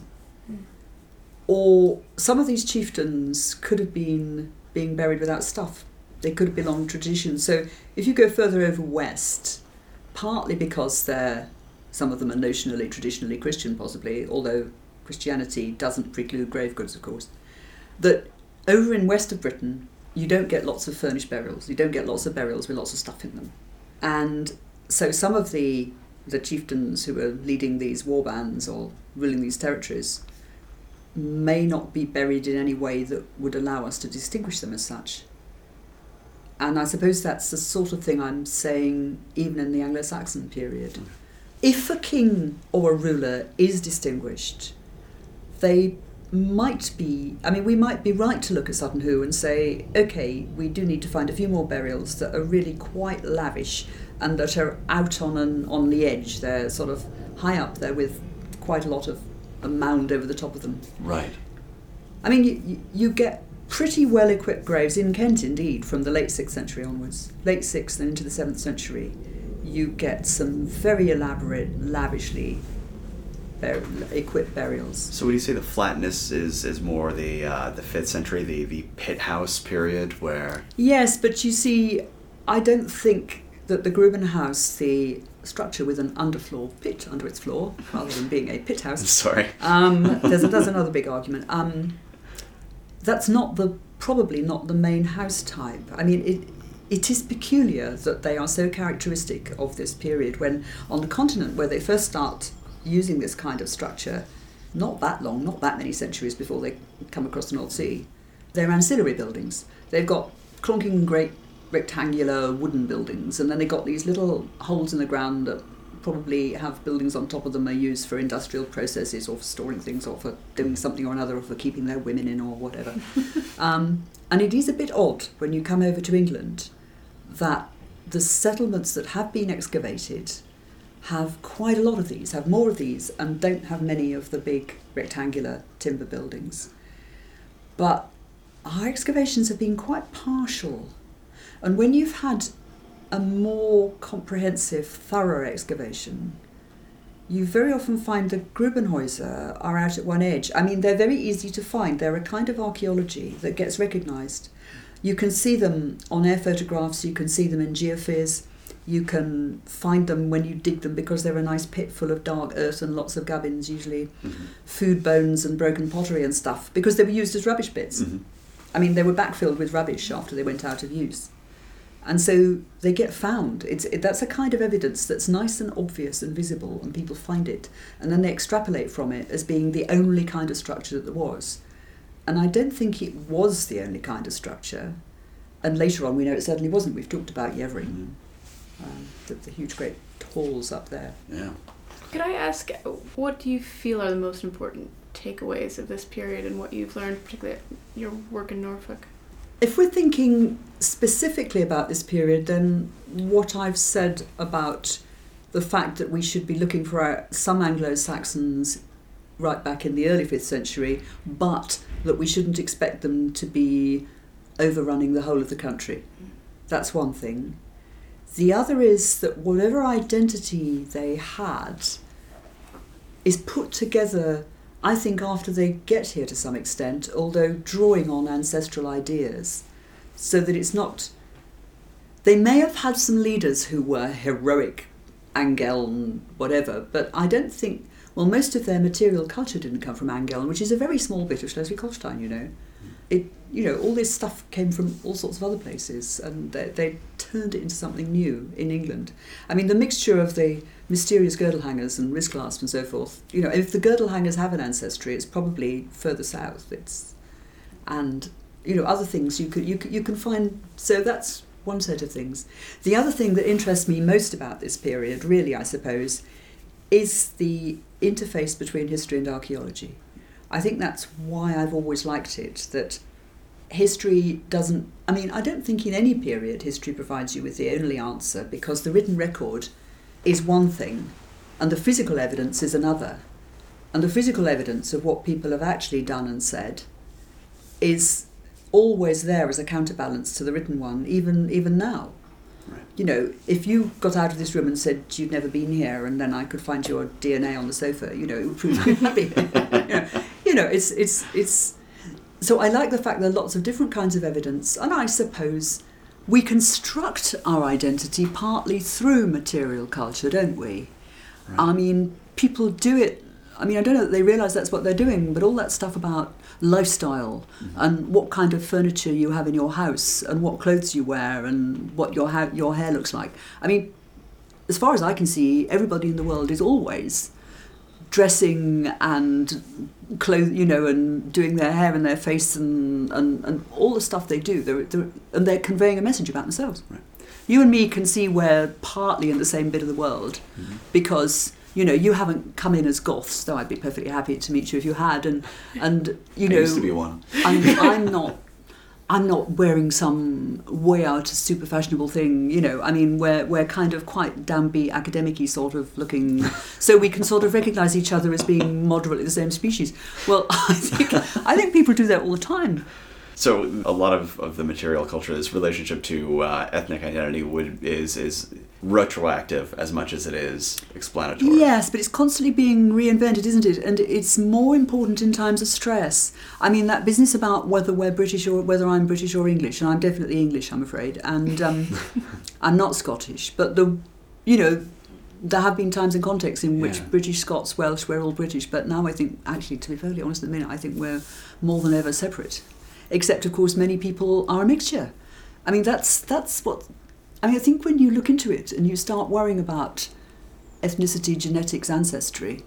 C: Or some of these chieftains could have been being buried without stuff. They could have belonged tradition. So if you go further over west, partly because they're some of them are notionally, traditionally Christian, possibly, although Christianity doesn't preclude grave goods, of course, that over in west of Britain, you don't get lots of furnished burials. You don't get lots of burials with lots of stuff in them. And so some of the the chieftains who were leading these war bands or ruling these territories may not be buried in any way that would allow us to distinguish them as such. And I suppose that's the sort of thing I'm saying even in the Anglo Saxon period. If a king or a ruler is distinguished, they might be, I mean, we might be right to look at Sutton Hoo and say, okay, we do need to find a few more burials that are really quite lavish and that are out on an, on the edge. They're sort of high up there with quite a lot of a mound over the top of them.
A: Right.
C: I mean, you, you- you get pretty well equipped graves in Kent, indeed, from the late 6th century onwards. Late 6th and into the 7th century, you get some very elaborate, lavishly bur- equipped burials.
A: So would you say the flatness is, is more the uh, the fifth century, the, the pit house period where
C: Yes, but you see, I don't think that the Grubenhaus, the structure with an underfloor pit under its floor, rather than being a pit
A: I'm
C: house, (laughs)
A: sorry.
C: um, (laughs) there's, there's another big argument. Um, that's not the probably not the main house type. I mean, it it is peculiar that they are so characteristic of this period. When on the continent where they first start using this kind of structure, not that long, not that many centuries before they come across the North Sea, they're ancillary buildings. They've got clonking great rectangular wooden buildings, and then they got these little holes in the ground that probably have buildings on top of them are used for industrial processes or for storing things or for doing something or another or for keeping their women in or whatever. (laughs) um, and it is a bit odd when you come over to England that the settlements that have been excavated have quite a lot of these, have more of these, and don't have many of the big rectangular timber buildings. But our excavations have been quite partial. And when you've had a more comprehensive, thorough excavation, you very often find the Grubenhäuser are out at one edge. I mean, they're very easy to find. They're a kind of archaeology that gets recognised. You can see them on air photographs, you can see them in geophys, you can find them when you dig them because they're a nice pit full of dark earth and lots of gubbins, usually
A: Mm-hmm.
C: food bones and broken pottery and stuff, because they were used as rubbish bits.
A: Mhm.
C: I mean, they were backfilled with rubbish after they went out of use. And so they get found. It's, it, that's a kind of evidence that's nice and obvious and visible, and people find it. And then they extrapolate from it as being the only kind of structure that there was. And I don't think it was the only kind of structure. And later on, we know it certainly wasn't. We've talked about Yeavering,
A: Mhm.
C: um, the, the huge great halls up there.
A: Yeah.
B: Could I ask, what do you feel are the most important takeaways of this period and what you've learned, particularly your work in Norfolk?
C: If we're thinking specifically about this period, then what I've said about the fact that we should be looking for our, some Anglo Saxons right back in the early 5th century, but that we shouldn't expect them to be overrunning the whole of the country. That's one thing. The other is that whatever identity they had is put together, I think, after they get here to some extent, although drawing on ancestral ideas, so that it's not. They may have had some leaders who were heroic, Angeln, whatever, but I don't think. Well, most of their material culture didn't come from Angeln, which is a very small bit of Schleswig-Holstein, you know. It, you know, all this stuff came from all sorts of other places, and they, they turned it into something new in England. I mean, the mixture of the mysterious girdle hangers and wrist clasps and so forth. You know, if the girdle hangers have an ancestry, it's probably further south. It's and you know other things you could you you can find. So that's one set of things. The other thing that interests me most about this period, really, I suppose, is the interface between history and archaeology. I think that's why I've always liked it. That history doesn't. I mean, I don't think in any period history provides you with the only answer because the written record is one thing, and the physical evidence is another. And the physical evidence of what people have actually done and said is always there as a counterbalance to the written one, even even now.
A: Right.
C: You know, if you got out of this room and said you'd never been here, and then I could find your DNA on the sofa, you know, it would prove you'd not here. You know, you know, it's it's it's. So I like the fact there are lots of different kinds of evidence, and I suppose we construct our identity partly through material culture, don't we?
A: Right.
C: I mean, people do it. I mean, I don't know that they realise that's what they're doing, but all that stuff about lifestyle mm-hmm. and what kind of furniture you have in your house and what clothes you wear and what your ha- your hair looks like. I mean, as far as I can see, everybody in the world is always dressing and clothes, you know, and doing their hair and their face and, and, and all the stuff they do. They're, they're, and they're conveying a message about themselves.
A: Right.
C: You and me can see we're partly in the same bit of the world
A: Mhm.
C: because you know you haven't come in as goths, though I'd be perfectly happy to meet you if you had. And and you
A: I
C: know,
A: used to be one.
C: I'm, I'm not. I'm not wearing some way out super fashionable thing, you know. I mean, we're we're kind of quite downbeat, academic-y sort of looking, (laughs) so we can sort of recognise each other as being moderately the same species. Well, (laughs) I think I think people do that all the time.
A: So a lot of, of the material culture, this relationship to uh, ethnic identity, would is is retroactive as much as it is explanatory.
C: Yes, but it's constantly being reinvented, isn't it? And it's more important in times of stress. I mean, that business about whether we're British or whether I'm British or English, and I'm definitely English, I'm afraid, and um, (laughs) I'm not Scottish. But the, you know, there have been times and contexts in which
A: Yeah.
C: British, Scots, Welsh, we're all British. But now I think, actually, to be fairly honest, at the minute, I think we're more than ever separate. Except, of course, many people are a mixture. I mean, that's that's what. I mean, I think when you look into it and you start worrying about ethnicity, genetics, ancestry,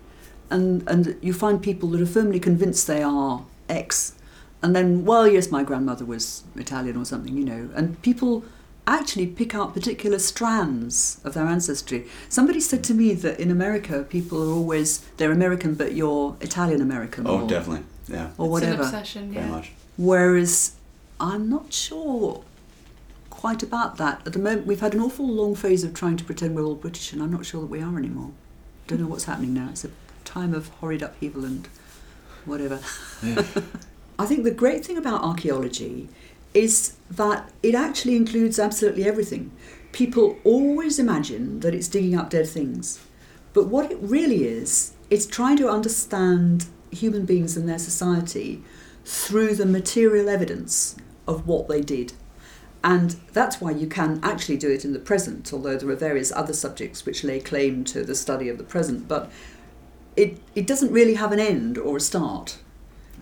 C: and and you find people that are firmly convinced they are X, and then well, yes, my grandmother was Italian or something, you know, and people actually pick out particular strands of their ancestry. Somebody said to me that in America, people are always they're American, but you're Italian American.
A: Oh,
C: or,
A: definitely. Yeah.
C: or
B: It's an
C: whatever.
B: obsession,
A: Very
B: yeah.
A: much.
C: Whereas I'm not sure quite about that. At the moment, we've had an awful long phase of trying to pretend we're all British, and I'm not sure that we are anymore. Don't know what's happening now. It's a time of horrid upheaval and whatever. (laughs) I think the great thing about archaeology is that it actually includes absolutely everything. People always imagine that it's digging up dead things, but what it really is, it's trying to understand human beings and their society through the material evidence of what they did. And that's why you can actually do it in the present, although there are various other subjects which lay claim to the study of the present. But it, it doesn't really have an end or a start.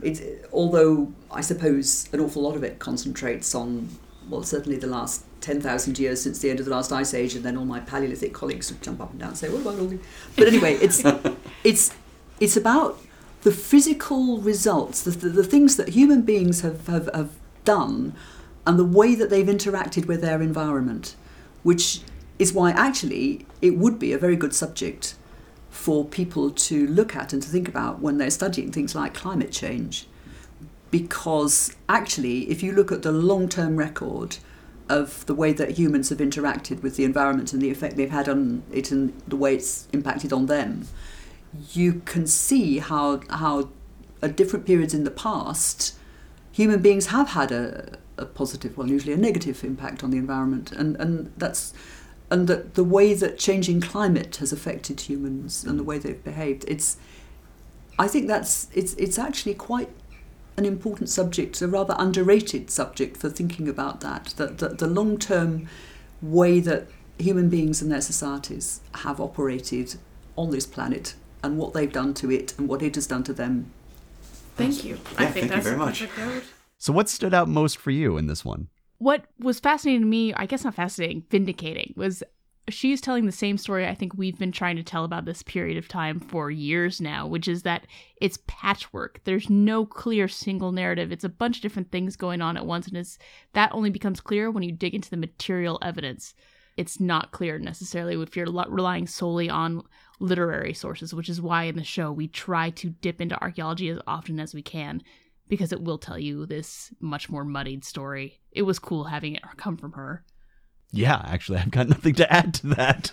C: It, although I suppose an awful lot of it concentrates on, well, certainly the last 10,000 years since the end of the last ice age, and then all my Paleolithic colleagues would jump up and down and say, what about all the... But anyway, it's, (laughs) it's, it's about the physical results, the, the, the things that human beings have, have, have done, and the way that they've interacted with their environment, which is why actually it would be a very good subject for people to look at and to think about when they're studying things like climate change. Because actually, if you look at the long term record of the way that humans have interacted with the environment and the effect they've had on it and the way it's impacted on them, you can see how, how at different periods in the past, human beings have had a, a positive, well, usually a negative impact on the environment. And, and that's and that the way that changing climate has affected humans and the mm. way they've behaved it's i think that's it's it's actually quite an important subject a rather underrated subject for thinking about that that, that the long term way that human beings and their societies have operated on this planet and what they've done to it and what it has done to them
B: Thank you. I think
A: thank you
B: that's
A: very
B: a
A: much.
B: perfect.
E: So, what stood out most for you in this one?
B: What was fascinating to me, I guess not fascinating, vindicating, was she's telling the same story I think we've been trying to tell about this period of time for years now, which is that it's patchwork. There's no clear single narrative. It's a bunch of different things going on at once, and it's that only becomes clear when you dig into the material evidence. It's not clear necessarily if you're relying solely on literary sources, which is why in the show we try to dip into archaeology as often as we can because it will tell you this much more muddied story. It was cool having it come from her.
E: Yeah, actually, I've got nothing to add to that.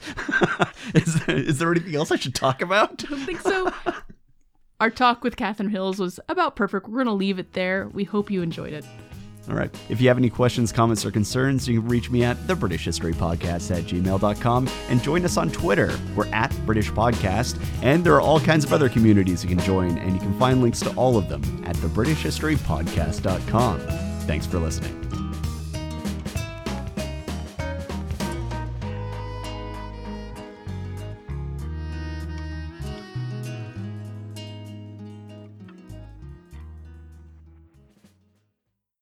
E: (laughs) is, there, is there anything else I should talk about?
B: I don't think so. Our talk with Catherine Hills was about perfect. We're going to leave it there. We hope you enjoyed it.
E: All right. If you have any questions, comments, or concerns, you can reach me at the British History Podcast at gmail.com and join us on Twitter. We're at British Podcast, and there are all kinds of other communities you can join, and you can find links to all of them at thebritishhistorypodcast.com. Thanks for listening.